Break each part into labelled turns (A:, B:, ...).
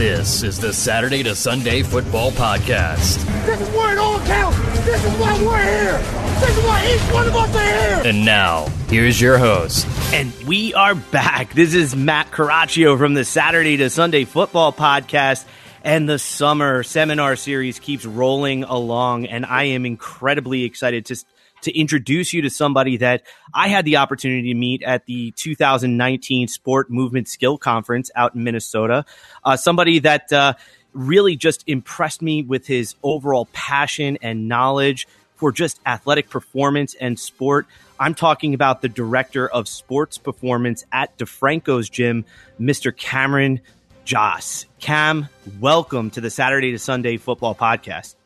A: This is the Saturday to Sunday Football Podcast.
B: This is where it all counts. This is why we're here. This is why each one of us are here.
A: And now, here's your host.
C: And we are back. This is Matt Caraccio from the Saturday to Sunday Football Podcast. And the summer seminar series keeps rolling along. And I am incredibly excited to to introduce you to somebody that I had the opportunity to meet at the 2019 Sport Movement Skill Conference out in Minnesota. Uh, somebody that uh, really just impressed me with his overall passion and knowledge for just athletic performance and sport. I'm talking about the director of sports performance at DeFranco's gym, Mr. Cameron Joss. Cam, welcome to the Saturday to Sunday football podcast.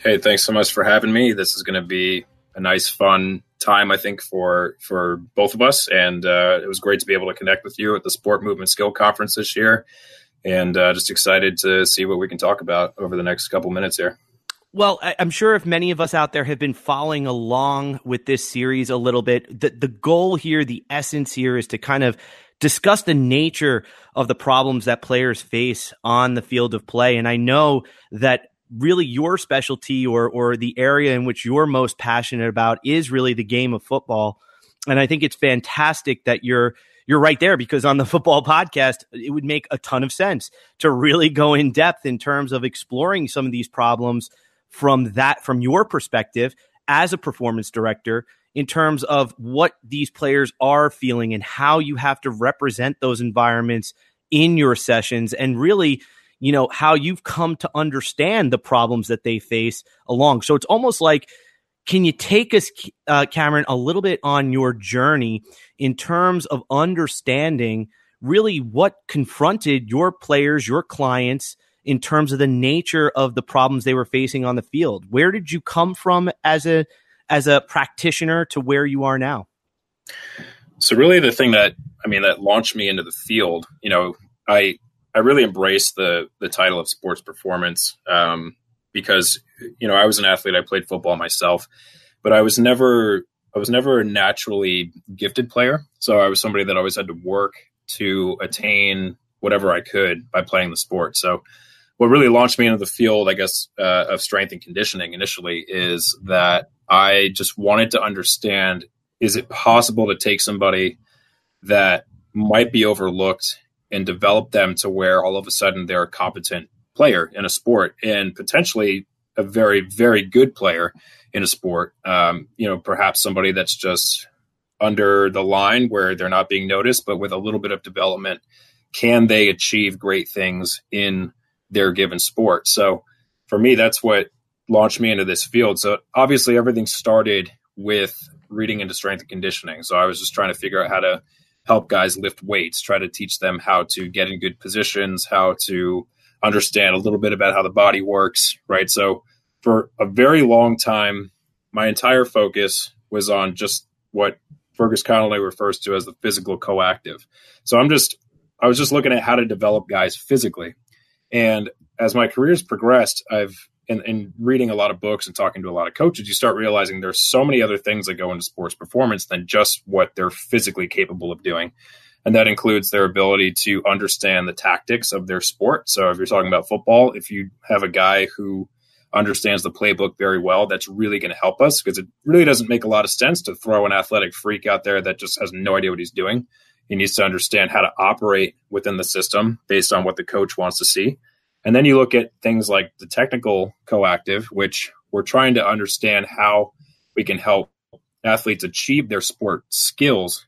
D: Hey, thanks so much for having me. This is going to be a nice, fun time, I think, for for both of us. And uh, it was great to be able to connect with you at the Sport Movement Skill Conference this year. And uh, just excited to see what we can talk about over the next couple minutes here.
C: Well, I'm sure if many of us out there have been following along with this series a little bit, the, the goal here, the essence here is to kind of discuss the nature of the problems that players face on the field of play. And I know that really your specialty or or the area in which you're most passionate about is really the game of football. And I think it's fantastic that you're you're right there because on the football podcast, it would make a ton of sense to really go in depth in terms of exploring some of these problems from that from your perspective as a performance director in terms of what these players are feeling and how you have to represent those environments in your sessions and really you know, how you've come to understand the problems that they face along. So it's almost like, can you take us, uh, Cameron, a little bit on your journey in terms of understanding really what confronted your players, your clients, in terms of the nature of the problems they were facing on the field? Where did you come from as a as a practitioner to where you are now?
D: So really the thing that I mean that launched me into the field, you know, I I really embraced the the title of sports performance um, because you know I was an athlete. I played football myself, but I was never I was never a naturally gifted player. So I was somebody that always had to work to attain whatever I could by playing the sport. So what really launched me into the field, I guess, uh, of strength and conditioning initially is that I just wanted to understand: is it possible to take somebody that might be overlooked and develop them to where all of a sudden they're a competent player in a sport and potentially a very, very good player in a sport. Um, you know, perhaps somebody that's just under the line where they're not being noticed, but with a little bit of development, can they achieve great things in their given sport? So for me, that's what launched me into this field. So obviously, everything started with reading into strength and conditioning. So I was just trying to figure out how to help guys lift weights, try to teach them how to get in good positions, how to understand a little bit about how the body works, right? So for a very long time, my entire focus was on just what Fergus Connolly refers to as the physical coactive. So I'm just, I was just looking at how to develop guys physically. And as my career's progressed, I've and, and reading a lot of books and talking to a lot of coaches, you start realizing there's so many other things that go into sports performance than just what they're physically capable of doing. And that includes their ability to understand the tactics of their sport. So if you're talking about football, if you have a guy who understands the playbook very well, that's really going to help us because it really doesn't make a lot of sense to throw an athletic freak out there that just has no idea what he's doing. He needs to understand how to operate within the system based on what the coach wants to see. And then you look at things like the technical coactive, which we're trying to understand how we can help athletes achieve their sport skills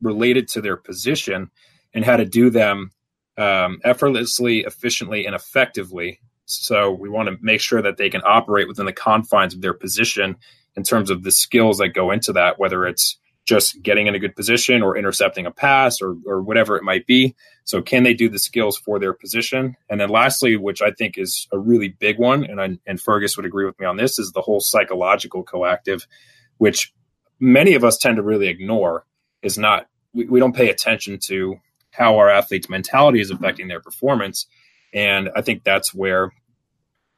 D: related to their position and how to do them um, effortlessly, efficiently, and effectively. So we want to make sure that they can operate within the confines of their position in terms of the skills that go into that, whether it's just getting in a good position or intercepting a pass or, or whatever it might be. So, can they do the skills for their position? And then, lastly, which I think is a really big one, and I, and Fergus would agree with me on this, is the whole psychological coactive, which many of us tend to really ignore. Is not we, we don't pay attention to how our athletes' mentality is affecting their performance, and I think that's where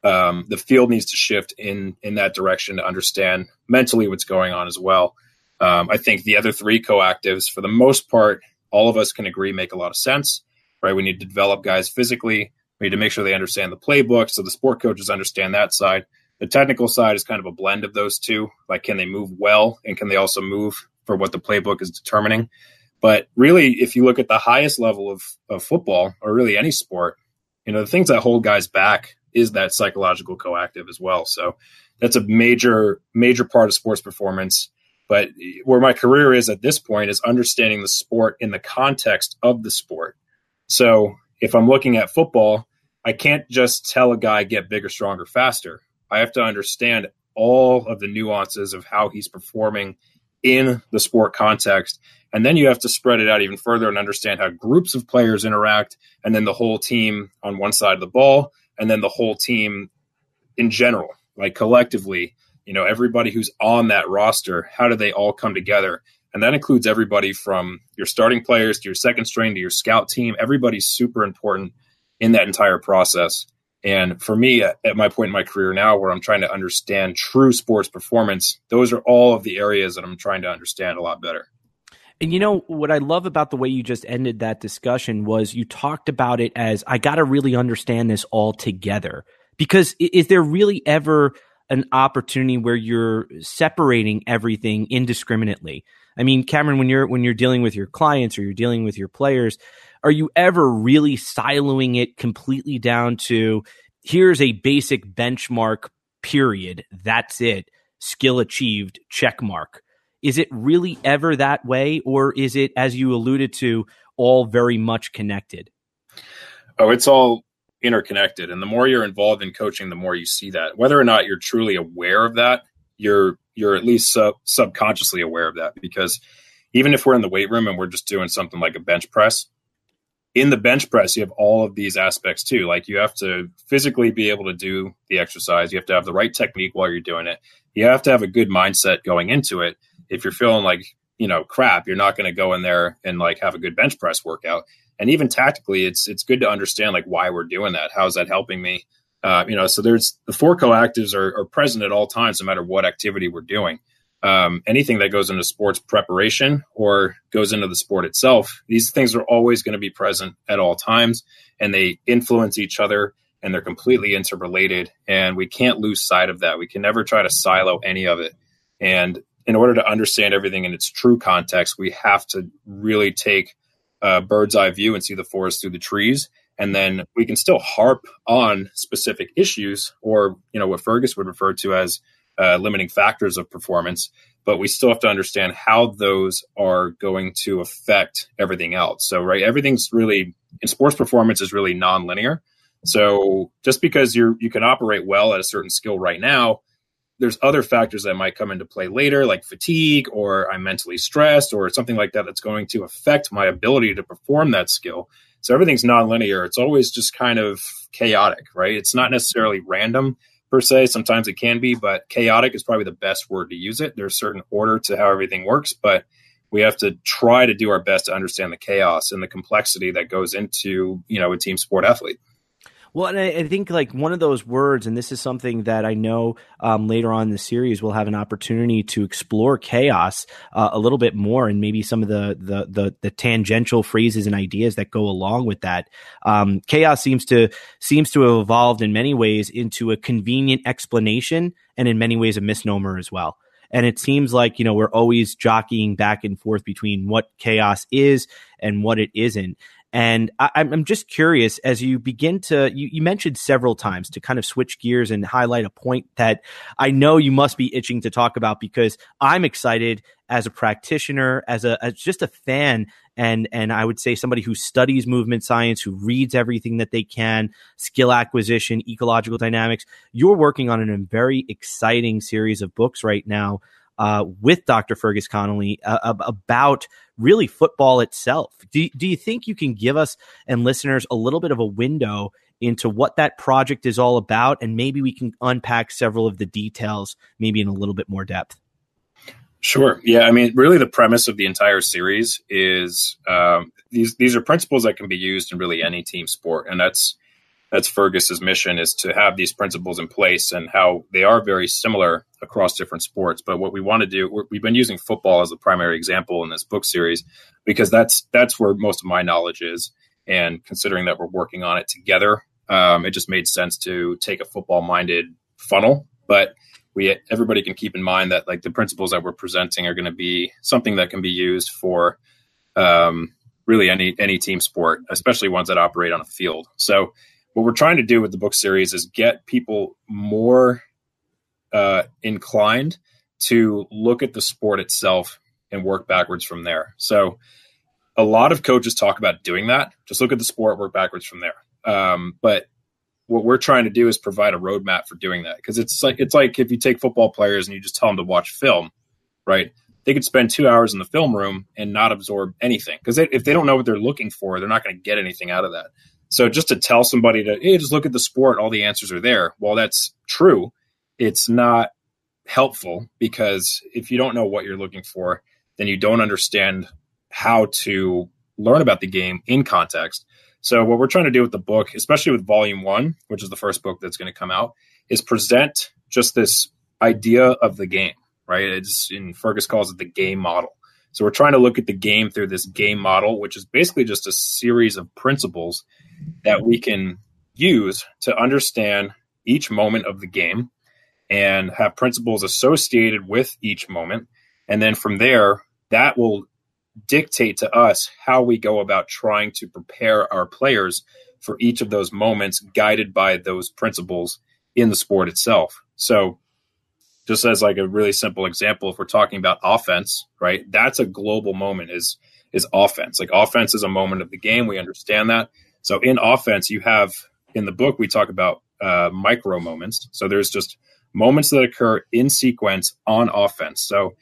D: um, the field needs to shift in in that direction to understand mentally what's going on as well. Um, I think the other three coactives, for the most part, all of us can agree make a lot of sense, right? We need to develop guys physically, We need to make sure they understand the playbook so the sport coaches understand that side. The technical side is kind of a blend of those two. Like, can they move well and can they also move for what the playbook is determining? But really, if you look at the highest level of, of football or really any sport, you know, the things that hold guys back is that psychological coactive as well. So that's a major, major part of sports performance. But where my career is at this point is understanding the sport in the context of the sport. So if I'm looking at football, I can't just tell a guy get bigger, stronger, faster. I have to understand all of the nuances of how he's performing in the sport context. And then you have to spread it out even further and understand how groups of players interact, and then the whole team on one side of the ball, and then the whole team in general, like collectively, you know, everybody who's on that roster, how do they all come together? And that includes everybody from your starting players to your second string to your scout team. Everybody's super important in that entire process. And for me, at, at my point in my career now, where I'm trying to understand true sports performance, those are all of the areas that I'm trying to understand a lot better.
C: And you know what I love about the way you just ended that discussion was you talked about it as I got to really understand this all together. Because is there really ever an opportunity where you're separating everything indiscriminately? I mean, Cameron, when you're when you're dealing with your clients or you're dealing with your players, are you ever really siloing it completely down to here's a basic benchmark period, that's it, skill achieved, check mark? Is it really ever that way, or is it, as you alluded to, all very much connected?
D: Oh, it's all interconnected. And the more you're involved in coaching, the more you see that. Whether or not you're truly aware of that, you're you're at least sub- subconsciously aware of that because even if we're in the weight room and we're just doing something like a bench press, in the bench press, you have all of these aspects too. Like you have to physically be able to do the exercise. You have to have the right technique while you're doing it. You have to have a good mindset going into it if you're feeling like you know crap, you're not going to go in there and like have a good bench press workout. And even tactically, it's it's good to understand like why we're doing that. How is that helping me? Uh, you know, so there's the four coactives are, are, present at all times, no matter what activity we're doing. Um, anything that goes into sports preparation or goes into the sport itself, these things are always going to be present at all times, and they influence each other, and they're completely interrelated. And we can't lose sight of that. We can never try to silo any of it. And in order to understand everything in its true context, we have to really take a bird's eye view and see the forest through the trees. And then we can still harp on specific issues or, you know, what Fergus would refer to as uh, limiting factors of performance, but we still have to understand how those are going to affect everything else. So, right, everything's really in sports performance is really nonlinear. So, just because you're you can operate well at a certain skill right now there's other factors that might come into play later, like fatigue, or I'm mentally stressed, or something like that, that's going to affect my ability to perform that skill. So everything's nonlinear. It's always just kind of chaotic, right? It's not necessarily random per se. Sometimes it can be, but chaotic is probably the best word to use it. There's certain order to how everything works, but we have to try to do our best to understand the chaos and the complexity that goes into, you know, a team sport athlete.
C: Well, and I, I, think like one of those words, and this is something that I know um, later on in the series we'll have an opportunity to explore chaos uh, a little bit more, and maybe some of the, the the the, tangential phrases and ideas that go along with that. Um, chaos seems to seems to have evolved in many ways into a convenient explanation, and in many ways a misnomer as well. And it seems like, you know, we're always jockeying back and forth between what chaos is and what it isn't. And I, am just curious as you begin to, you, you, mentioned several times to kind of switch gears and highlight a point that I know you must be itching to talk about because I'm excited as a practitioner, as a, as just a fan. And, and I would say somebody who studies movement science, who reads everything that they can, skill acquisition, ecological dynamics. You're working on a very exciting series of books right now uh, with Dr. Fergus Connolly uh, about really football itself. Do, do you think you can give us and listeners a little bit of a window into what that project is all about? And maybe we can unpack several of the details, maybe in a little bit more depth.
D: Sure. Yeah. I mean, really, the premise of the entire series is um, these these are principles that can be used in really any team sport, and that's that's Fergus's mission is to have these principles in place and how they are very similar across different sports. But what we want to do, we've been using football as the primary example in this book series because that's that's where most of my knowledge is. And considering that we're working on it together, Um, it just made sense to take a football minded funnel, but we everybody can keep in mind that like the principles that we're presenting are going to be something that can be used for um, really any any team sport, especially ones that operate on a field. So what we're trying to do with the book series is get people more uh, inclined to look at the sport itself and work backwards from there. So a lot of coaches talk about doing that. Just look at the sport, work backwards from there. Um, but what we're trying to do is provide a roadmap for doing that because it's like it's like if you take football players and you just tell them to watch film, right? They could spend two hours in the film room and not absorb anything because if they don't know what they're looking for, they're not going to get anything out of that. So just to tell somebody to hey, just look at the sport, all the answers are there. While that's true, it's not helpful because if you don't know what you're looking for, then you don't understand how to learn about the game in context. So what we're trying to do with the book, especially with volume one, which is the first book that's going to come out, is present just this idea of the game, right? It's in Fergus calls it the game model. So we're trying to look at the game through this game model, which is basically just a series of principles that we can use to understand each moment of the game and have principles associated with each moment. And then from there, that will dictate to us how we go about trying to prepare our players for each of those moments guided by those principles in the sport itself. So just as like a really simple example if we're talking about offense, right? That's a global moment is is offense. Like offense is a moment of the game, we understand that. So in offense, you have in the book we talk about uh, micro moments. So there's just moments that occur in sequence on offense. So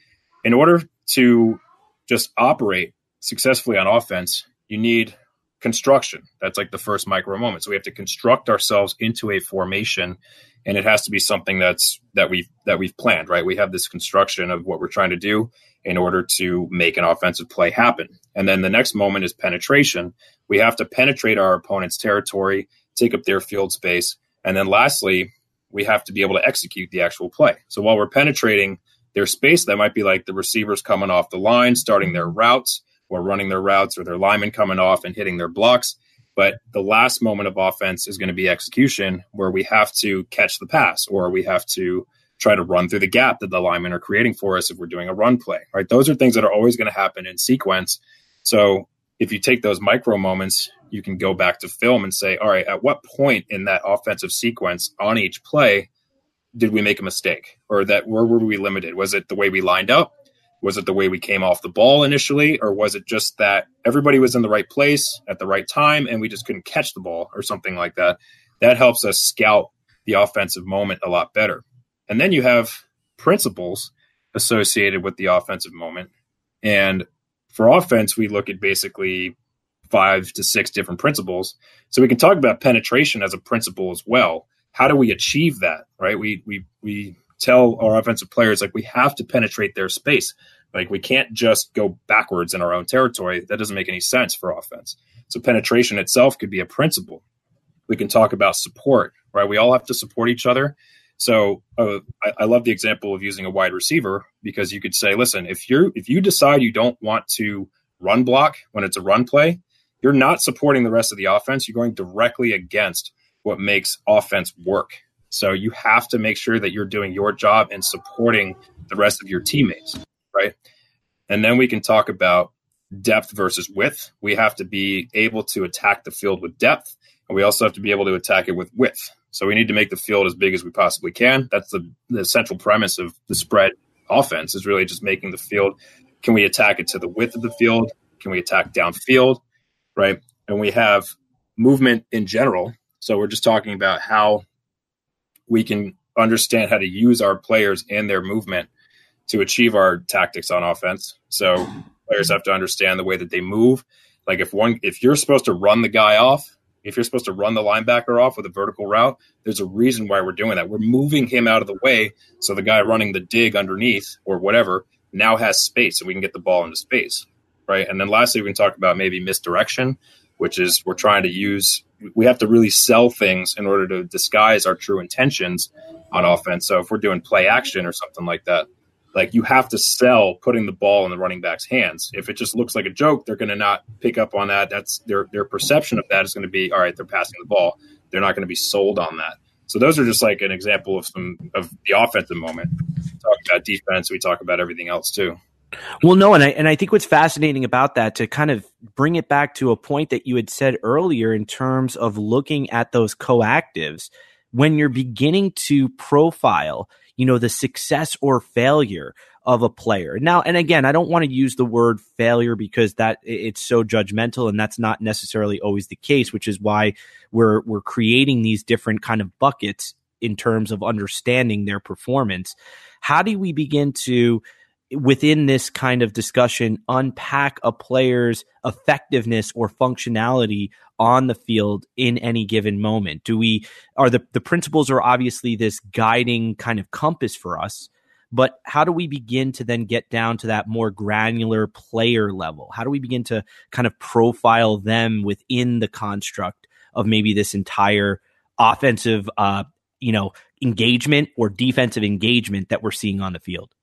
D: in order to just operate successfully on offense, you need construction. That's like the first micro moment. So we have to construct ourselves into a formation and it has to be something that's that we've that we've planned, right? We have this construction of what we're trying to do in order to make an offensive play happen. And then the next moment is penetration. We have to penetrate our opponent's territory, take up their field space, and then lastly, we have to be able to execute the actual play. So while we're penetrating their space, that might be like the receivers coming off the line, starting their routes, or running their routes, or their linemen coming off and hitting their blocks. But the last moment of offense is going to be execution, where we have to catch the pass, or we have to try to run through the gap that the linemen are creating for us if we're doing a run play. Right? Those are things that are always going to happen in sequence. So if you take those micro moments, you can go back to film and say, all right, at what point in that offensive sequence on each play did we make a mistake or that where were we limited? Was it the way we lined up? Was it the way we came off the ball initially? Or was it just that everybody was in the right place at the right time and we just couldn't catch the ball or something like that? That helps us scout the offensive moment a lot better. And then you have principles associated with the offensive moment. And for offense, we look at basically five to six different principles. So we can talk about penetration as a principle as well how do we achieve that? Right? We we we tell our offensive players like we have to penetrate their space. Like we can't just go backwards in our own territory. That doesn't make any sense for offense. So penetration itself could be a principle. We can talk about support, right? We all have to support each other. So uh, I, I, love the example of using a wide receiver because you could say, listen, if you if you decide you don't want to run block when it's a run play, you're not supporting the rest of the offense. You're going directly against what makes offense work. So you have to make sure that you're doing your job and supporting the rest of your teammates, right? And then we can talk about depth versus width. We have to be able to attack the field with depth, and we also have to be able to attack it with width. So we need to make the field as big as we possibly can. That's the, the central premise of the spread offense is really just making the field. Can we attack it to the width of the field? Can we attack downfield? Right. And we have movement in general so we're just talking about how we can understand how to use our players and their movement to achieve our tactics on offense. So players have to understand the way that they move. Like if one if you're supposed to run the guy off, if you're supposed to run the linebacker off with a vertical route, there's a reason why we're doing that. We're moving him out of the way so the guy running the dig underneath or whatever now has space and we can get the ball into space. Right. And then lastly we can talk about maybe misdirection, which is we're trying to use we have to really sell things in order to disguise our true intentions on offense. So if we're doing play action or something like that, like you have to sell putting the ball in the running back's hands. If it just looks like a joke, they're going to not pick up on that. That's their their perception of that is going to be all right. They're passing the ball. They're not going to be sold on that. So those are just like an example of some of the offensive moment. We talk about defense, we talk about everything else too.
C: Well, no, and I and I think what's fascinating about that to kind of bring it back to a point that you had said earlier in terms of looking at those coactives when you're beginning to profile, you know, the success or failure of a player. Now, and again, I don't want to use the word failure because that it's so judgmental and that's not necessarily always the case, which is why we're we're creating these different kind of buckets in terms of understanding their performance. How do we begin to within this kind of discussion unpack a player's effectiveness or functionality on the field in any given moment? Do we are the the principles are obviously this guiding kind of compass for us but how do we begin to then get down to that more granular player level? How do we begin to kind of profile them within the construct of maybe this entire offensive uh you know engagement or defensive engagement that we're seeing on the field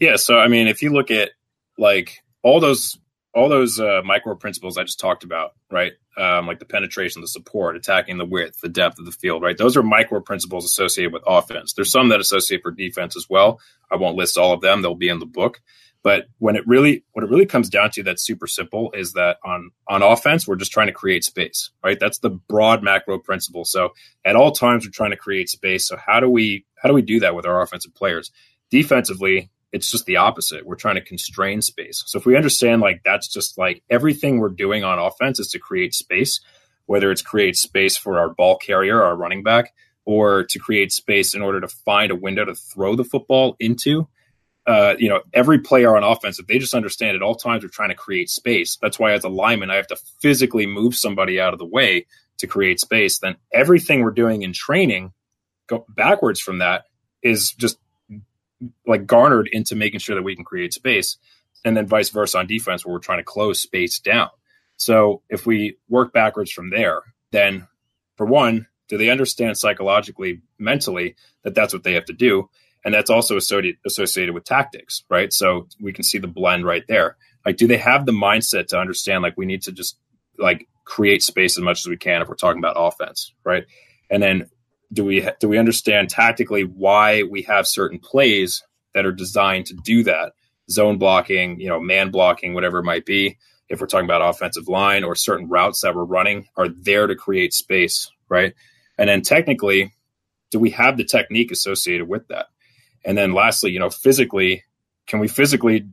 D: yeah. So, I mean, if you look at like all those, all those uh, micro principles I just talked about, right? Um, like the penetration, the support, attacking the width, the depth of the field, right? Those are micro principles associated with offense. There's some that associate for defense as well. I won't list all of them; they'll be in the book. But when it really, what it really comes down to, that's super simple, is that on on offense, we're just trying to create space, right? That's the broad macro principle. So at all times, we're trying to create space. So how do we how do we do that with our offensive players? Defensively, it's just the opposite. We're trying to constrain space. So if we understand like that's just like everything we're doing on offense is to create space, whether it's create space for our ball carrier, our running back, or to create space in order to find a window to throw the football into. Uh, you know, every player on offense, if they just understand at all times we're trying to create space, that's why as a lineman, I have to physically move somebody out of the way to create space. Then everything we're doing in training, go backwards from that, is just like garnered into making sure that we can create space and then vice versa on defense where we're trying to close space down. So if we work backwards from there then for one do they understand psychologically mentally that that's what they have to do? And that's also associated associated with tactics right? So we can see the blend right there. Like do they have the mindset to understand like we need to just like create space as much as we can if we're talking about offense right? And then do we do we understand tactically why we have certain plays that are designed to do that? Zone blocking you know man blocking whatever it might be. If we're talking about offensive line or certain routes that we're running are there to create space right? And then technically do we have the technique associated with that? And then lastly you know physically can we physically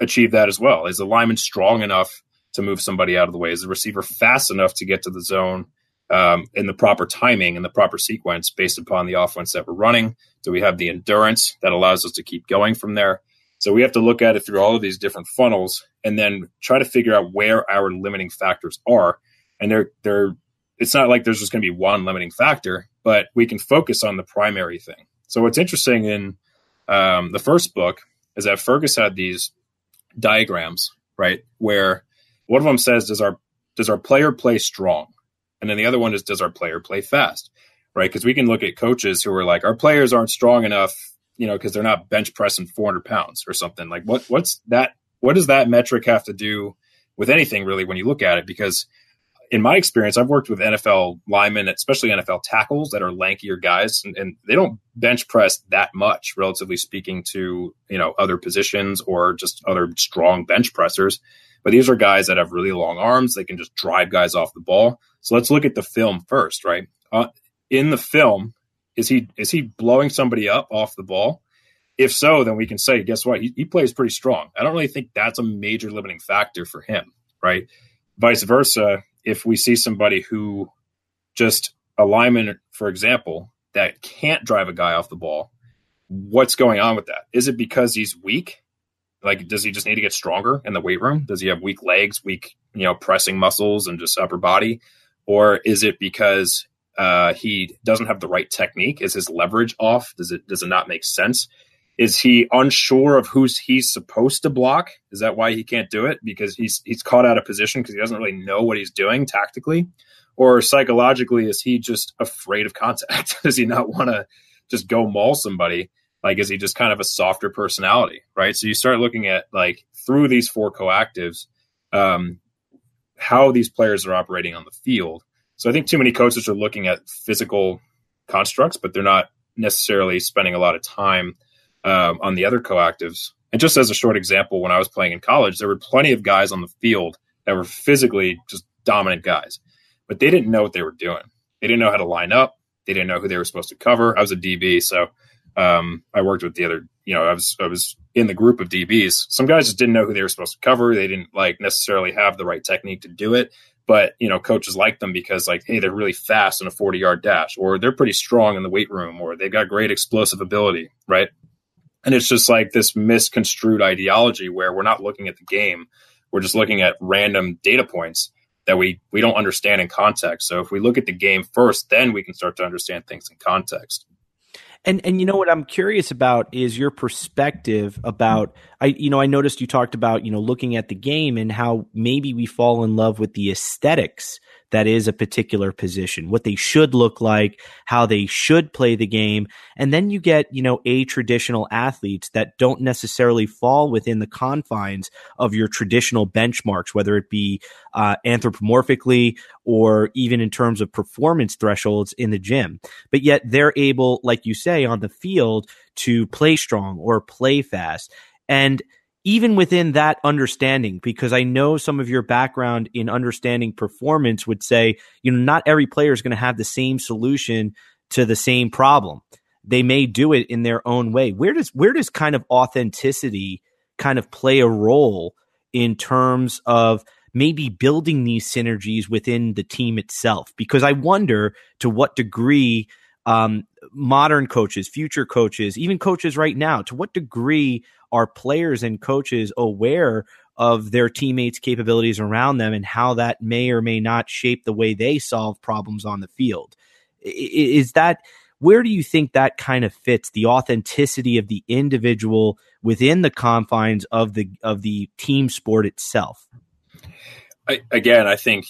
D: achieve that as well? Is the lineman strong enough to move somebody out of the way? Is the receiver fast enough to get to the zone um, in the proper timing and the proper sequence based upon the offense that we're running? Do we have the endurance that allows us to keep going from there? So we have to look at it through all of these different funnels and then try to figure out where our limiting factors are. And they're they're it's not like there's just going to be one limiting factor, but we can focus on the primary thing. So what's interesting in um, the first book is that Fergus had these diagrams, right, where one of them says, "Does our does our player play strong?" And then the other one is does our player play fast? Right? Because we can look at coaches who are like, our players aren't strong enough, you know, because they're not bench pressing 400 pounds or something. Like, what what's that? What does that metric have to do with anything really when you look at it? Because in my experience, I've worked with NFL linemen, especially NFL tackles that are lankier guys, and, and, they don't bench press that much, relatively speaking, to you know other positions or just other strong bench pressers. But these are guys that have really long arms; they can just drive guys off the ball. So let's look at the film first, right? Uh, in the film, is he is he blowing somebody up off the ball? If so, then we can say, guess what? He, he plays pretty strong. I don't really think that's a major limiting factor for him, right? Vice versa, if we see somebody who just a lineman, for example, that can't drive a guy off the ball, what's going on with that? Is it because he's weak? Like, does he just need to get stronger in the weight room? Does he have weak legs, weak, you know, pressing muscles and just upper body? or is it because uh, he doesn't have the right technique? Is his leverage off? Does it does it not make sense? Is he unsure of who's he's supposed to block? Is that why he can't do it? Because he's he's caught out of position because he doesn't really know what he's doing tactically, or psychologically is he just afraid of contact? does he not want to just go maul somebody? Like is he just kind of a softer personality, right? So you start looking at like through these four coactives, um, how these players are operating on the field So I think too many coaches are looking at physical constructs, but they're not necessarily spending a lot of time um, on the other coactives. And just as a short example, when I was playing in college, there were plenty of guys on the field that were physically just dominant guys, but they didn't know what they were doing. They didn't know how to line up. They didn't know who they were supposed to cover. I was a DB, so um, I worked with the other. You know, I was I was in the group of DBs. Some guys just didn't know who they were supposed to cover. They didn't like necessarily have the right technique to do it. But you know, coaches like them because like, hey, they're really fast in a forty yard dash, or they're pretty strong in the weight room, or they've got great explosive ability, right? And it's just like this misconstrued ideology where we're not looking at the game, we're just looking at random data points that we we don't understand in context. So if we look at the game first, then we can start to understand things in context.
C: And and you know what I'm curious about is your perspective about I you know I noticed you talked about you know looking at the game and how maybe we fall in love with the aesthetics that is a particular position, what they should look like, how they should play the game. And then you get, you know, a traditional athletes that don't necessarily fall within the confines of your traditional benchmarks, whether it be uh, anthropomorphically or even in terms of performance thresholds in the gym. But yet they're able, like you say, on the field to play strong or play fast. And even within that understanding, because I know some of your background in understanding performance would say, you know, not every player is going to have the same solution to the same problem. They may do it in their own way. Where does where does kind of authenticity kind of play a role in terms of maybe building these synergies within the team itself? Because I wonder to what degree um, modern coaches, future coaches, even coaches right now, to what degree are players and coaches aware of their teammates' capabilities around them and how that may or may not shape the way they solve problems on the field. Is that where do you think that kind of fits the authenticity of the individual within the confines of the of the team sport itself?
D: I, again, I think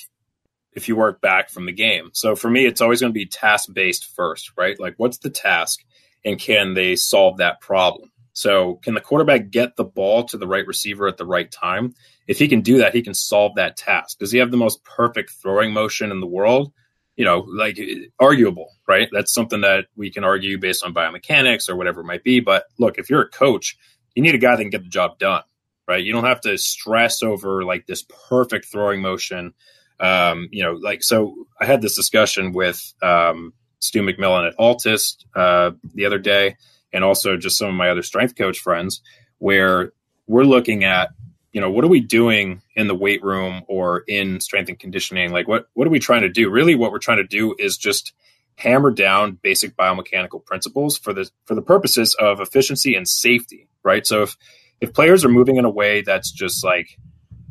D: if you work back from the game. So for me, it's always going to be task based first, right? Like, what's the task and can they solve that problem? So, can the quarterback get the ball to the right receiver at the right time? If he can do that, he can solve that task. Does he have the most perfect throwing motion in the world? You know, like arguable, right? That's something that we can argue based on biomechanics or whatever it might be. But look, if you're a coach, you need a guy that can get the job done, right? You don't have to stress over like this perfect throwing motion. Um, you know, like, so I had this discussion with um, Stu McMillan at ALTIS uh, the other day and also just some of my other strength coach friends where we're looking at you know what are we doing in the weight room or in strength and conditioning? Like what what are we trying to do? Really what we're trying to do is just hammer down basic biomechanical principles for the for the purposes of efficiency and safety right? So if if players are moving in a way that's just like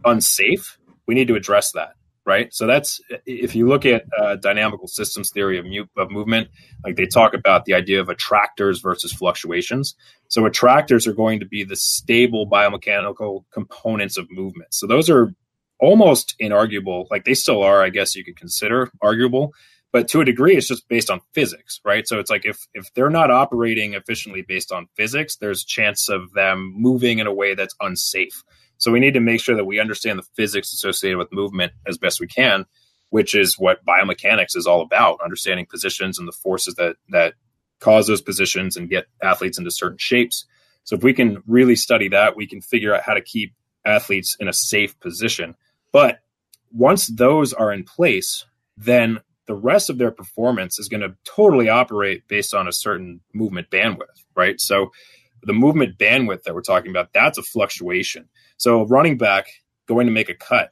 D: unsafe we need to address that right? So that's if you look at uh, dynamical systems theory of, mu- of movement, like they talk about the idea of attractors versus fluctuations. So attractors are going to be the stable biomechanical components of movement. So those are almost inarguable. Like they still are, I guess you could consider arguable, but to a degree, it's just based on physics, right? So it's like if if they're not operating efficiently based on physics, there's chance of them moving in a way that's unsafe. So we need to make sure that we understand the physics associated with movement as best we can, which is what biomechanics is all about, understanding positions and the forces that that cause those positions and get athletes into certain shapes. So if we can really study that, we can figure out how to keep athletes in a safe position. But once those are in place, then the rest of their performance is going to totally operate based on a certain movement bandwidth, right? So the movement bandwidth that we're talking about, that's a fluctuation. So running back going to make a cut,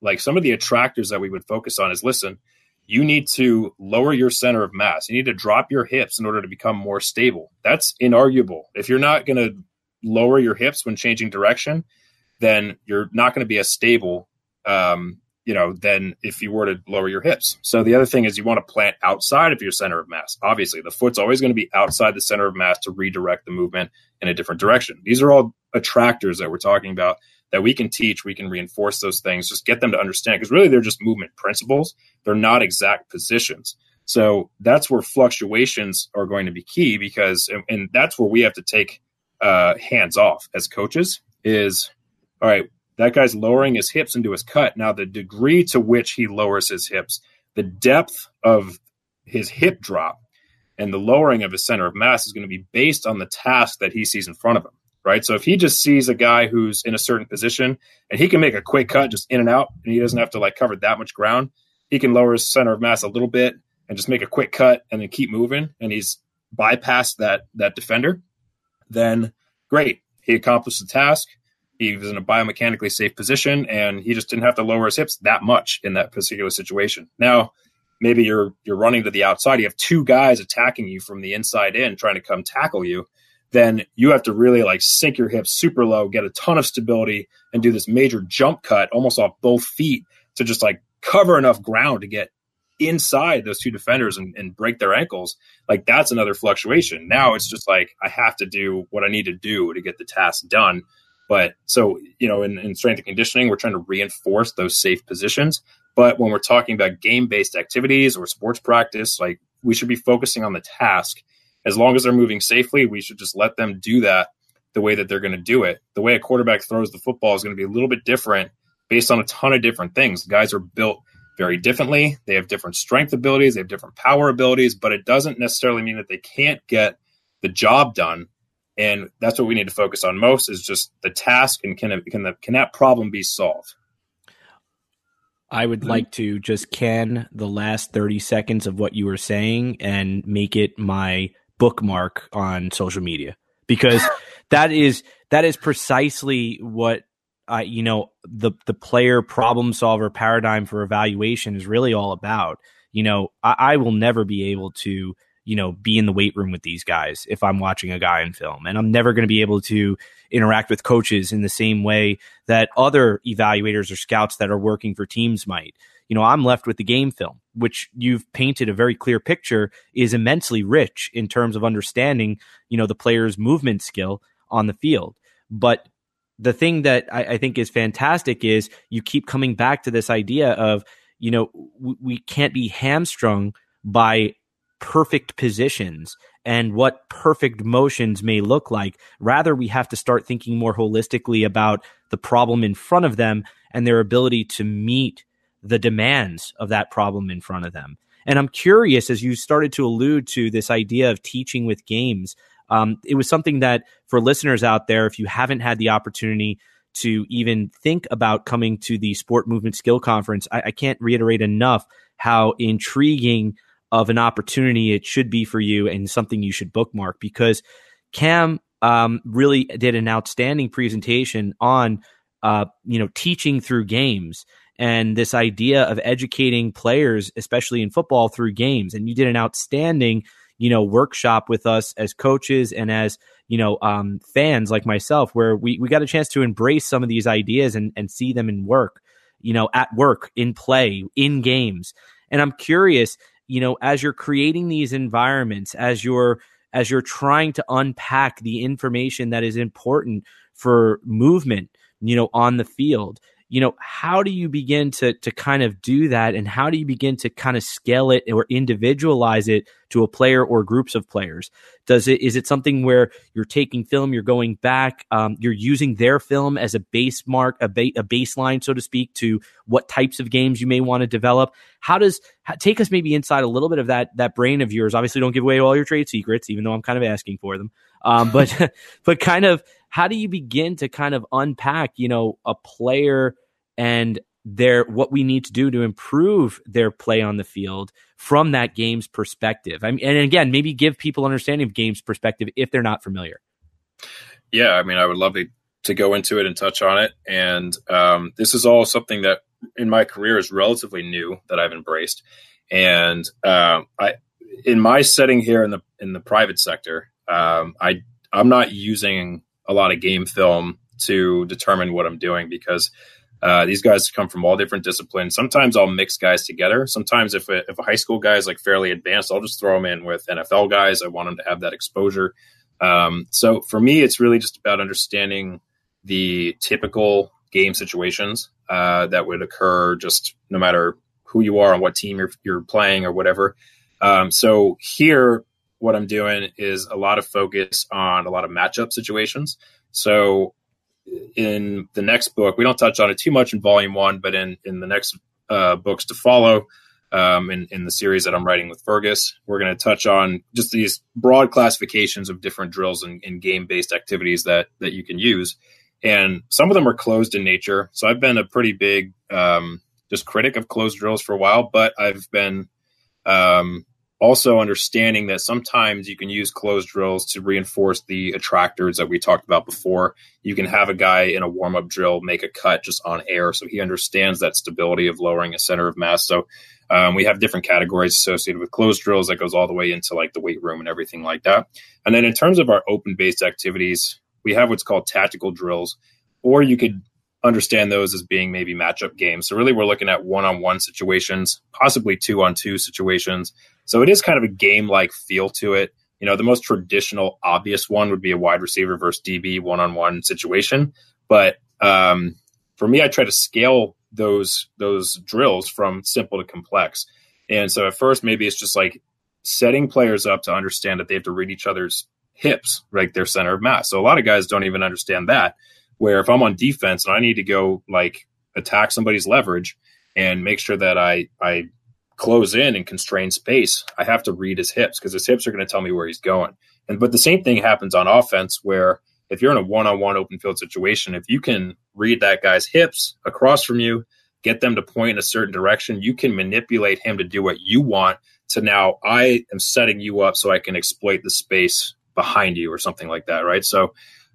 D: like some of the attractors that we would focus on is listen, you need to lower your center of mass. You need to drop your hips in order to become more stable. That's inarguable. If you're not going to lower your hips when changing direction, then you're not going to be as stable, um, you know, than if you were to lower your hips. So the other thing is you want to plant outside of your center of mass. Obviously, the foot's always going to be outside the center of mass to redirect the movement in a different direction. These are all attractors that we're talking about that we can teach, we can reinforce those things, just get them to understand because really they're just movement principles. They're not exact positions. So that's where fluctuations are going to be key because, and, and that's where we have to take uh, hands off as coaches is, all right, that guy's lowering his hips into his cut. Now, the degree to which he lowers his hips, the depth of his hip drop and the lowering of his center of mass is going to be based on the task that he sees in front of him, right? So if he just sees a guy who's in a certain position and he can make a quick cut just in and out, and he doesn't have to like cover that much ground, he can lower his center of mass a little bit and just make a quick cut and then keep moving, and he's bypassed that that defender. Then great, he accomplished the task. He was in a biomechanically safe position, and he just didn't have to lower his hips that much in that particular situation. Now maybe you're you're running to the outside, you have two guys attacking you from the inside in trying to come tackle you, then you have to really like sink your hips super low, get a ton of stability, and do this major jump cut almost off both feet to just like cover enough ground to get inside those two defenders and, and break their ankles. Like that's another fluctuation. Now it's just like I have to do what I need to do to get the task done. But so, you know, in, in strength and conditioning, we're trying to reinforce those safe positions. But when we're talking about game based activities or sports practice, like we should be focusing on the task. As long as they're moving safely, we should just let them do that the way that they're going to do it. The way a quarterback throws the football is going to be a little bit different based on a ton of different things. Guys are built very differently. They have different strength abilities, they have different power abilities, but it doesn't necessarily mean that they can't get the job done. And that's what we need to focus on most is just the task and can can the, can that problem be solved?
C: I would mm-hmm. like to just can the last 30 seconds of what you were saying and make it my bookmark on social media because that is that is precisely what I you know the the player problem solver paradigm for evaluation is really all about. You know, I, I will never be able to you know, be in the weight room with these guys if I'm watching a guy in film. And I'm never going to be able to interact with coaches in the same way that other evaluators or scouts that are working for teams might. You know, I'm left with the game film, which you've painted a very clear picture is immensely rich in terms of understanding, you know, the player's movement skill on the field. But the thing that I, I think is fantastic is you keep coming back to this idea of, you know, w- we can't be hamstrung by perfect positions and what perfect motions may look like. Rather, we have to start thinking more holistically about the problem in front of them and their ability to meet the demands of that problem in front of them. And I'm curious, as you started to allude to this idea of teaching with games, um, it was something that for listeners out there, if you haven't had the opportunity to even think about coming to the Sport Movement Skill Conference, I, I can't reiterate enough how intriguing of an opportunity it should be for you and something you should bookmark because Cam um, really did an outstanding presentation on uh, you know teaching through games and this idea of educating players, especially in football, through games. And you did an outstanding you know workshop with us as coaches and as you know um, fans like myself, where we we got a chance to embrace some of these ideas and and see them in work, you know, at work, in play, in games. And I'm curious you know, as you're creating these environments, as you're as you're trying to unpack the information that is important for movement, you know, on the field, you know how do you begin to to kind of do that? And how do you begin to kind of scale it or individualize it to a player or groups of players? Does it is it something where you're taking film you're going back um, you're using their film as a base mark a, ba- a baseline so to speak to what types of games you may want to develop? How does take us maybe inside a little bit of that that brain of yours. Obviously don't give away all your trade secrets even though i'm kind of asking for them. Um, but but kind of how do you begin to kind of unpack, you know, a player and their what we need to do to improve their play on the field from that game's perspective? I mean, and again, maybe give people understanding of game's perspective if they're not familiar.
D: Yeah, I mean, I would love to, go into it and touch on it. And um, this is all something that in my career is relatively new that I've embraced. And um, I, in my setting here in the in the private sector, um, I I'm not using a lot of game film to determine what I'm doing because uh, these guys come from all different disciplines. Sometimes I'll mix guys together. Sometimes if a, if a high school guy is like fairly advanced, I'll just throw them in with NFL guys. I want them to have that exposure. Um, so for me, it's really just about understanding the typical game situations uh, that would occur just no matter who you are and what team you're, you're playing or whatever. Um, so here, what I'm doing is a lot of focus on a lot of matchup situations. So in the next book, we don't touch on it too much in volume one, but in, in the next uh, books to follow, um, in, in the series that I'm writing with Fergus. We're going to touch on just these broad classifications of different drills and, and game based activities that that you can use. And some of them are closed in nature. So I've been a pretty big um, just critic of closed drills for a while, but I've been um, also understanding that sometimes you can use closed drills to reinforce the attractors that we talked about before. You can have a guy in a warm up drill make a cut just on air, so he understands that stability of lowering a center of mass. So um, we have different categories associated with closed drills that goes all the way into like the weight room and everything like that. And then in terms of our open based activities, we have what's called tactical drills, or you could understand those as being maybe matchup games. So really, we're looking at one on one situations, possibly two on two situations so it is kind of a game like feel to it. You know, the most traditional, obvious one would be a wide receiver versus DB one on one situation. But um, for me, I try to scale those those drills from simple to complex. And so at first, maybe it's just like setting players up to understand that they have to read each other's hips, right? Their center of mass. So a lot of guys don't even understand that. Where if I'm on defense and I need to go like attack somebody's leverage and make sure that I I close in and constrain space, I have to read his hips because his hips are going to tell me where he's going. And but the same thing happens on offense where if you're in a one-on-one open field situation, if you can read that guy's hips across from you, get them to point in a certain direction, you can manipulate him to do what you want. So now I am setting you up so I can exploit the space behind you or something like that, right? So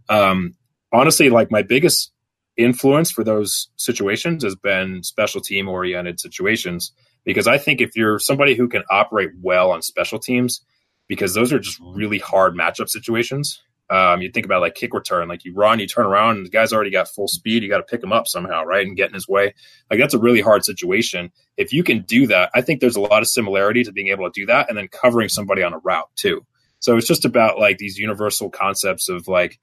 D: um, honestly, like my biggest influence for those situations has been special team oriented situations because I think if you're somebody who can operate well on special teams, because those are just really hard matchup situations. Um, you think about like kick return, like you run, you turn around, and the guy's already got full speed. You got to pick him up somehow, right, and get in his way. Like that's a really hard situation. If you can do that, I think there's a lot of similarity to being able to do that, and then covering somebody on a route too. So it's just about like these universal concepts of like,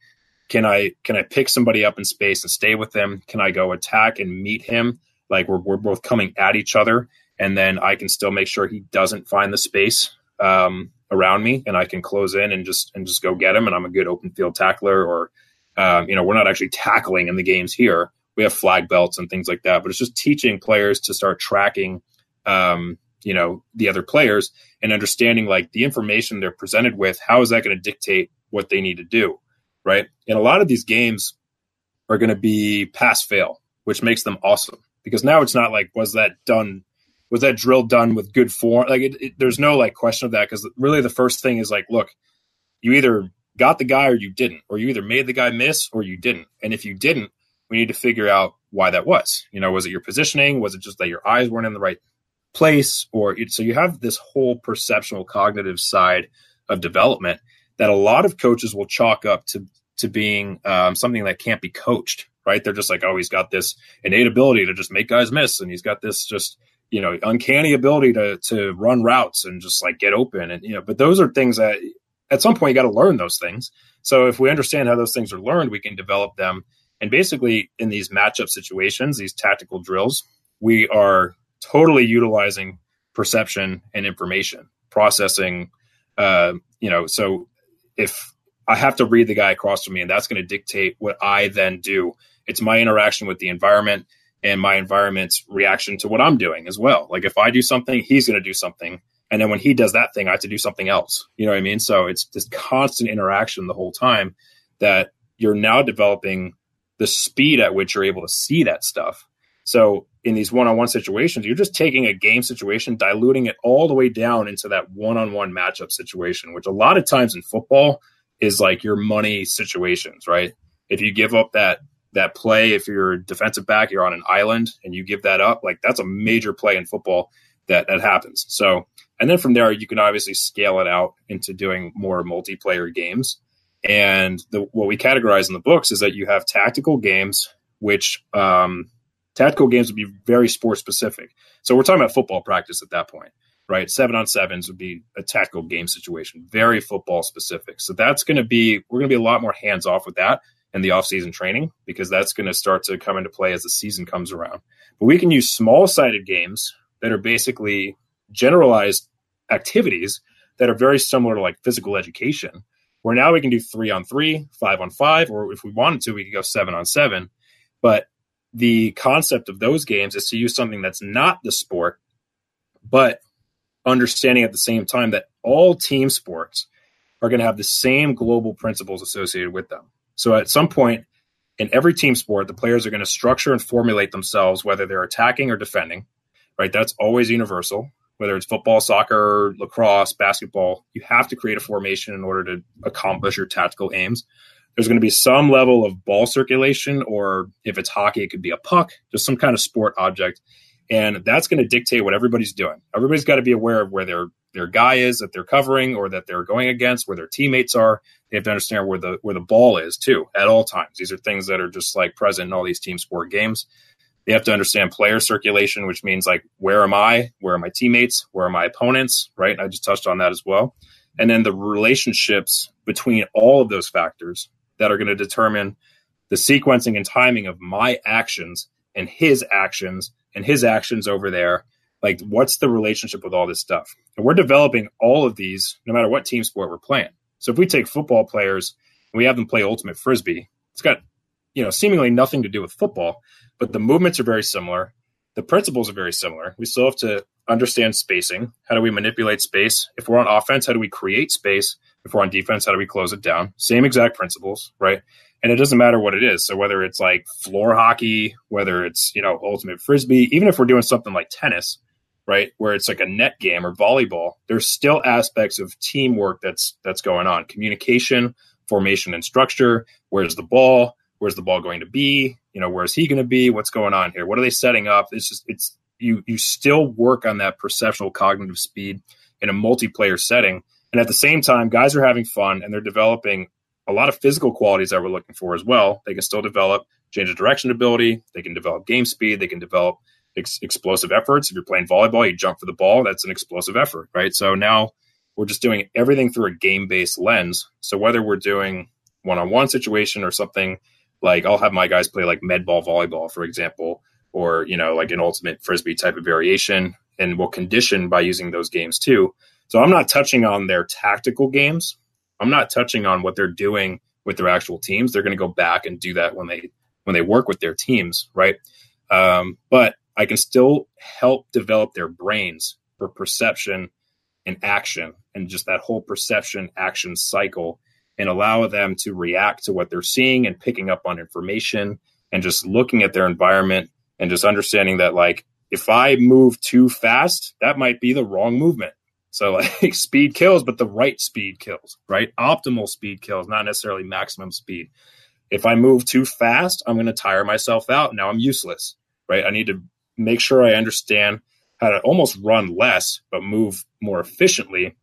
D: can I can I pick somebody up in space and stay with them? Can I go attack and meet him? Like we're we're both coming at each other and then I can still make sure he doesn't find the space um, around me, and I can close in and just and just go get him. And I'm a good open field tackler, or um, you know, we're not actually tackling in the games here. We have flag belts and things like that, but it's just teaching players to start tracking, um, you know, the other players and understanding like the information they're presented with. How is that going to dictate what they need to do, right? And a lot of these games are going to be pass fail, which makes them awesome because now it's not like was that done was that drill done with good form? Like, it, it, there's no like question of that because really the first thing is like, look, you either got the guy or you didn't, or you either made the guy miss or you didn't. And if you didn't, we need to figure out why that was. You know, was it your positioning? Was it just that your eyes weren't in the right place? Or so you have this whole perceptual cognitive side of development that a lot of coaches will chalk up to to being um, something that can't be coached. Right? They're just like, oh, he's got this innate ability to just make guys miss, and he's got this just you know uncanny ability to to run routes and just like get open and you know but those are things that at some point you got to learn those things. So if we understand how those things are learned we can develop them. And basically in these matchup situations these tactical drills we are totally utilizing perception and information processing uh, you know so if i have to read the guy across from me and that's going to dictate what i then do it's my interaction with the environment and my environment's reaction to what I'm doing as well. Like if I do something, he's going to do something. And then when he does that thing, I have to do something else. You know what I mean? So it's this constant interaction the whole time that you're now developing the speed at which you're able to see that stuff. So in these one-on-one situations, you're just taking a game situation, diluting it all the way down into that one-on-one matchup situation, which a lot of times in football is like your money situations, right? If you give up that that play, if you're a defensive back, you're on an island and you give that up, like that's a major play in football that that happens. So, and then from there, you can obviously scale it out into doing more multiplayer games. And the, what we categorize in the books is that you have tactical games, which um, tactical games would be very sport specific. So we're talking about football practice at that point, right? Seven on sevens would be a tactical game situation, very football specific. So that's going to be, we're going to be a lot more hands off with that in the off-season training because that's going to start to come into play as the season comes around. But we can use small-sided games that are basically generalized activities that are very similar to like physical education, where now we can do three on three, five on five, or if we wanted to, we could go seven on seven. But the concept of those games is to use something that's not the sport, but understanding at the same time that all team sports are going to have the same global principles associated with them. So at some point in every team sport, the players are going to structure and formulate themselves, whether they're attacking or defending, right? That's always universal. Whether it's football, soccer, lacrosse, basketball, you have to create a formation in order to accomplish your tactical aims. There's going to be some level of ball circulation, or if it's hockey, it could be a puck, just some kind of sport object. And that's going to dictate what everybody's doing. Everybody's got to be aware of where their their guy is that they're covering or that they're going against, where their teammates are. They have to understand where the where the ball is too at all times. These are things that are just like present in all these team sport games. They have to understand player circulation, which means like where am I? Where are my teammates? Where are my opponents? Right? I just touched on that as well. And then the relationships between all of those factors that are going to determine the sequencing and timing of my actions and his actions and his actions over there like, what's the relationship with all this stuff? And we're developing all of these no matter what team sport we're playing. So if we take football players and we have them play ultimate frisbee, it's got, you know, seemingly nothing to do with football, but the movements are very similar. The principles are very similar. We still have to understand spacing. How do we manipulate space? If we're on offense, how do we create space? If we're on defense, how do we close it down? Same exact principles, right? And it doesn't matter what it is. So whether it's like floor hockey, whether it's, you know, ultimate frisbee, even if we're doing something like tennis, right where it's like a net game or volleyball there's still aspects of teamwork that's that's going on. Communication formation and structure where's the ball? Where's the ball going to be? You know where's he going to be? What's going on here? What are they setting up? It's just it's you you still work on that perceptual cognitive speed in a multiplayer setting. And at the same time guys are having fun and they're developing a lot of physical qualities that we're looking for as well. They can still develop change of direction ability. They can develop game speed. They can develop ex- explosive efforts. If you're playing volleyball, you jump for the ball. That's an explosive effort, right? So now we're just doing everything through a game based lens. So whether we're doing one on one situation or something like I'll have my guys play like med ball volleyball, for example, or you know like an ultimate frisbee type of variation, and we'll condition by using those games too. So I'm not touching on their tactical games. I'm not touching on what they're doing with their actual teams. They're going to go back and do that when they when they work with their teams, right? Um, but I can still help develop their brains for perception and action and just that whole perception action cycle and allow them to react to what they're seeing and picking up on information and just looking at their environment and just understanding that like if I move too fast, that might be the wrong movement. So like speed kills, but the right speed kills, right? Optimal speed kills, not necessarily maximum speed. If I move too fast, I'm going to tire myself out. Now I'm useless, right? I need to make sure I understand how to almost run less but move more efficiently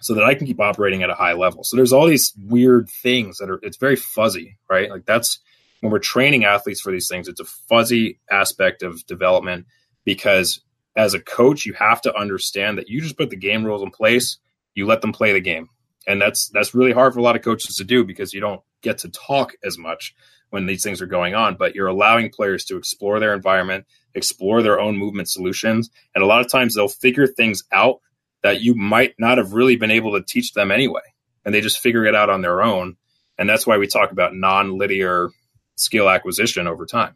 D: so that I can keep operating at a high level. So there's all these weird things that are it's very fuzzy, right? Like that's when we're training athletes for these things, it's a fuzzy aspect of development because as a coach, you have to understand that you just put the game rules in place, you let them play the game. And that's that's really hard for a lot of coaches to do because you don't get to talk as much when these things are going on, but you're allowing players to explore their environment, explore their own movement solutions. And a lot of times they'll figure things out that you might not have really been able to teach them anyway. And they just figure it out on their own. And that's why we talk about non linear skill acquisition over time.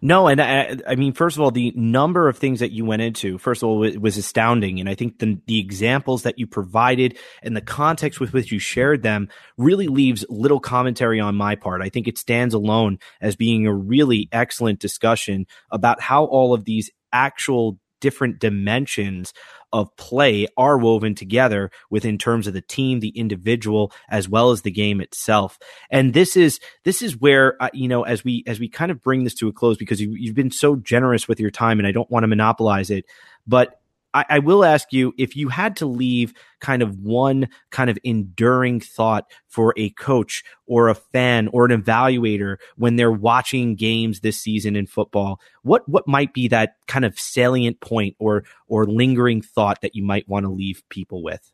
C: No, and I, I, mean, first of all, the number of things that you went into, first of all, it was astounding. And I think the, the examples that you provided and the context with which you shared them really leaves little commentary on my part. I think it stands alone as being a really excellent discussion about how all of these actual different dimensions of play are woven together within terms of the team, the individual, as well as the game itself. And this is this is where uh, you know as we as we kind of bring this to a close because you, you've been so generous with your time, and I don't want to monopolize it, but I, I, will ask you if you had to leave kind of one kind of enduring thought for a coach or a fan or an evaluator when they're watching games this season in football, what what might be that kind of salient point or or lingering thought that you might want to leave people with?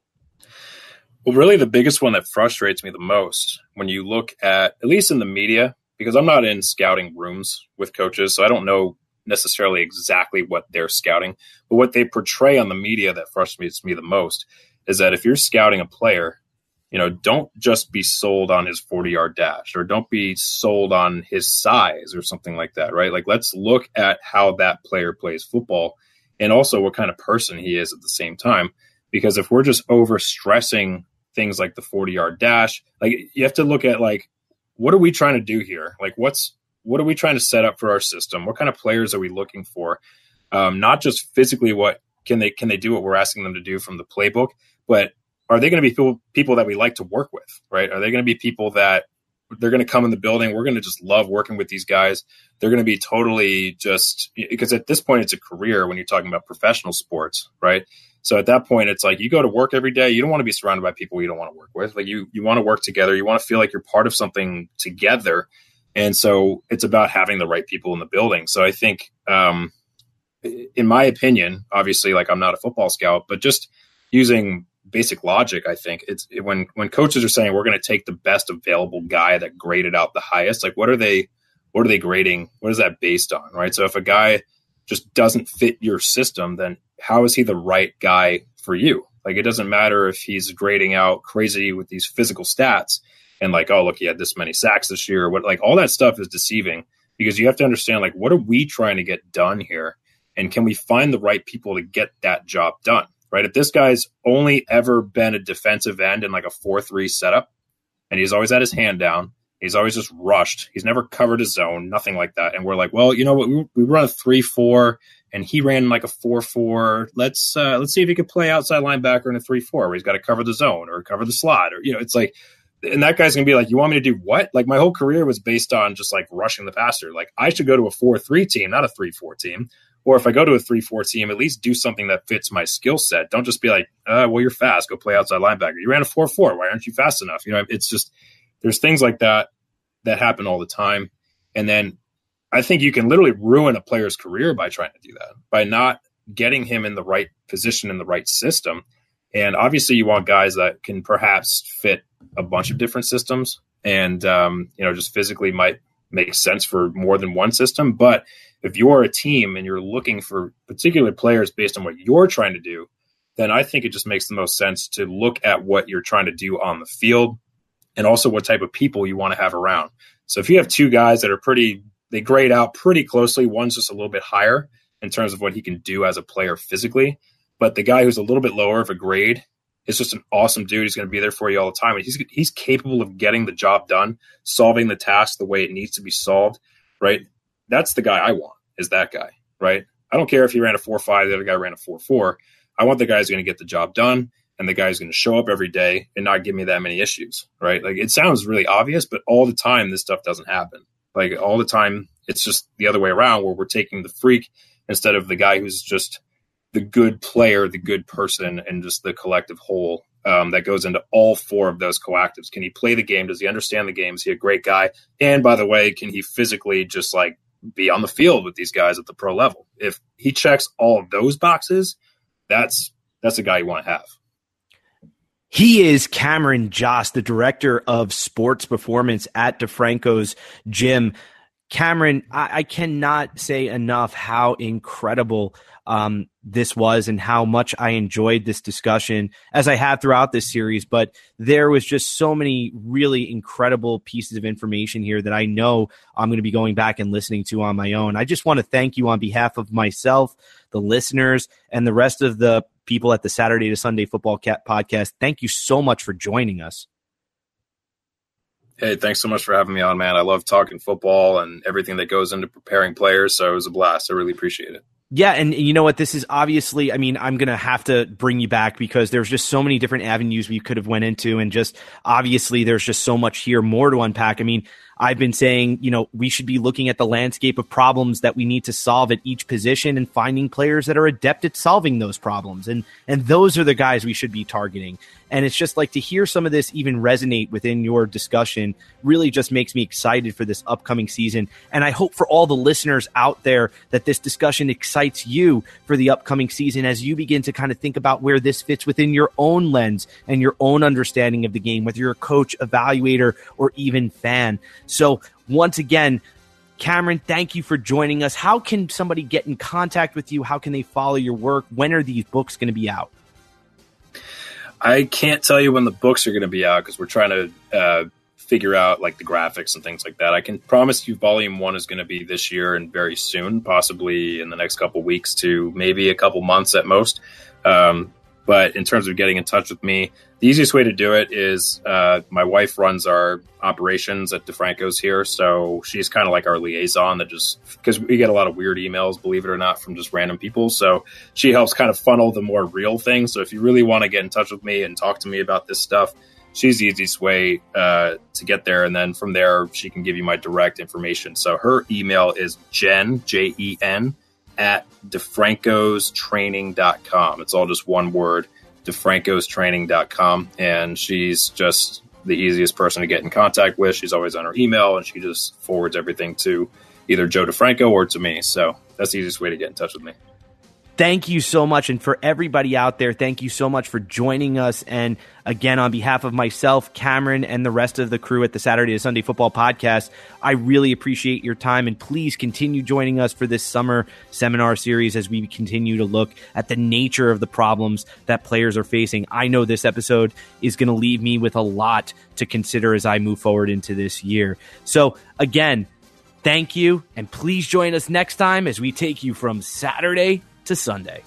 D: Well, really, the biggest one that frustrates me the most when you look at, at least in the media, because I'm not in scouting rooms with coaches, so I don't know necessarily exactly what they're scouting, but what they portray on the media that frustrates me the most is that if you're scouting a player, you know, don't just be sold on his 40 yard dash or don't be sold on his size or something like that, right? Like, let's look at how that player plays football and also what kind of person he is at the same time. Because if we're just over stressing things like the 40 yard dash, like you have to look at like, what are we trying to do here? Like, what's, what are we trying to set up for our system? What kind of players are we looking for? Um, not just physically, what can they, can they do what we're asking them to do from the playbook, but are they going to be people, people that we like to work with, right? Are they going to be people that they're going to come in the building. We're going to just love working with these guys. They're going to be totally just because at this point it's a career when you're talking about professional sports, right? So at that point, it's like you go to work every day. You don't want to be surrounded by people you don't want to work with. Like you, you want to work together. You want to feel like you're part of something together. And so it's about having the right people in the building. So I think, um, in my opinion, obviously, like I'm not a football scout, but just using basic logic. I think it's it, when when coaches are saying we're going to take the best available guy that graded out the highest. Like, what are they? What are they grading? What is that based on? Right. So if a guy just doesn't fit your system, then how is he the right guy for you? Like, it doesn't matter if he's grading out crazy with these physical stats and like, oh, look, he had this many sacks this year. What like all that stuff is deceiving because you have to understand like what are we trying to get done here, and can we find the right people to get that job done? right? If this guy's only ever been a defensive end in like a 4 3 setup, and he's always had his hand down, he's always just rushed, he's never covered his zone, nothing like that. And we're like, well, you know what? We, we run a 3 4, and he ran like a 4 4. Let's, uh, let's see if he could play outside linebacker in a 3 4 where he's got to cover the zone or cover the slot, or, you know, it's like, and that guy's gonna be like, you want me to do what? Like my whole career was based on just like rushing the passer. Like I should go to a four three team, not a three four team. Or if I go to a three four team, at least do something that fits my skill set. Don't just be like, uh, well, you're fast. Go play outside linebacker. You ran a four four. Why aren't you fast enough? You know, it's just there's things like that that happen all the time. And then I think you can literally ruin a player's career by trying to do that by not getting him in the right position in the right system. And obviously, you want guys that can perhaps fit a bunch of different systems, and um, you know, just physically might make sense for more than one system. But if you're a team and you're looking for particular players based on what you're trying to do, then I think it just makes the most sense to look at what you're trying to do on the field and also what type of people you want to have around. So if you have two guys that are pretty, they grade out pretty closely, one's just a little bit higher in terms of what he can do as a player physically, but the guy who's a little bit lower of a grade is just an awesome dude. He's going to be there for you all the time. And he's he's capable of getting the job done, solving the task the way it needs to be solved. Right. That's the guy I want. Is that guy. Right. I don't care if he ran a four five. The other guy ran a four four. I want the guy who's going to get the job done, and the guy who's going to show up every day and not give me that many issues. Right. Like it sounds really obvious, but all the time this stuff doesn't happen. Like all the time, it's just the other way around where we're taking the freak instead of the guy who's just the good player, the good person, and just the collective whole um, that goes into all four of those coactives. Can he play the game? Does he understand the game? Is he a great guy? And by the way, can he physically just like be on the field with these guys at the pro level? If he checks all of those boxes, that's that's a guy you want to have.
C: He is Cameron Josse, the director of sports performance at DeFranco's gym. Cameron, I, I cannot say enough how incredible um, this was and how much I enjoyed this discussion as I have throughout this series. But there was just so many really incredible pieces of information here that I know I'm going to be going back and listening to on my own. I just want to thank you on behalf of myself, the listeners, and the rest of the people at the Saturday to Sunday Football Cat podcast. Thank you so much for joining us.
D: Hey, thanks so much for having me on, man. I love talking football and everything that goes into preparing players. So it was a blast. I really appreciate it.
C: Yeah, and you know what? This is obviously. I mean, I'm gonna have to bring you back because there's just so many different avenues we could have went into, and just obviously there's just so much here more to unpack. I mean, I've been saying, you know, we should be looking at the landscape of problems that we need to solve at each position and finding players that are adept at solving those problems. And and those are the guys we should be targeting. And it's just like to hear some of this even resonate within your discussion really just makes me excited for this upcoming season. And I hope for all the listeners out there that this discussion excites you for the upcoming season as you begin to kind of think about where this fits within your own lens and your own understanding of the game, whether you're a coach, evaluator, or even fan. So once again, Cameron, thank you for joining us. How can somebody get in contact with you? How can they follow your work? When are these books going to be out?
D: I can't tell you when the books are going to be out because we're trying to uh, figure out like the graphics and things like that. I can promise you volume one is going to be this year and very soon, possibly in the next couple weeks to maybe a couple months at most. Um, but in terms of getting in touch with me, the easiest way to do it is uh, my wife runs our operations at DeFranco's here. So she's kind of like our liaison that just, because we get a lot of weird emails, believe it or not, from just random people. So she helps kind of funnel the more real things. So if you really want to get in touch with me and talk to me about this stuff, she's the easiest way uh, to get there. And then from there, she can give you my direct information. So her email is Jen, J E N, at defrancostraining.com. It's all just one word, defrancostraining.com. And she's just the easiest person to get in contact with. She's always on her email and she just forwards everything to either Joe DeFranco or to me. So that's the easiest way to get in touch with me.
C: Thank you so much. And for everybody out there, thank you so much for joining us. And again, on behalf of myself, Cameron, and the rest of the crew at the Saturday to Sunday Football Podcast, I really appreciate your time. And please continue joining us for this summer seminar series as we continue to look at the nature of the problems that players are facing. I know this episode is going to leave me with a lot to consider as I move forward into this year. So, again, thank you. And please join us next time as we take you from Saturday to Sunday.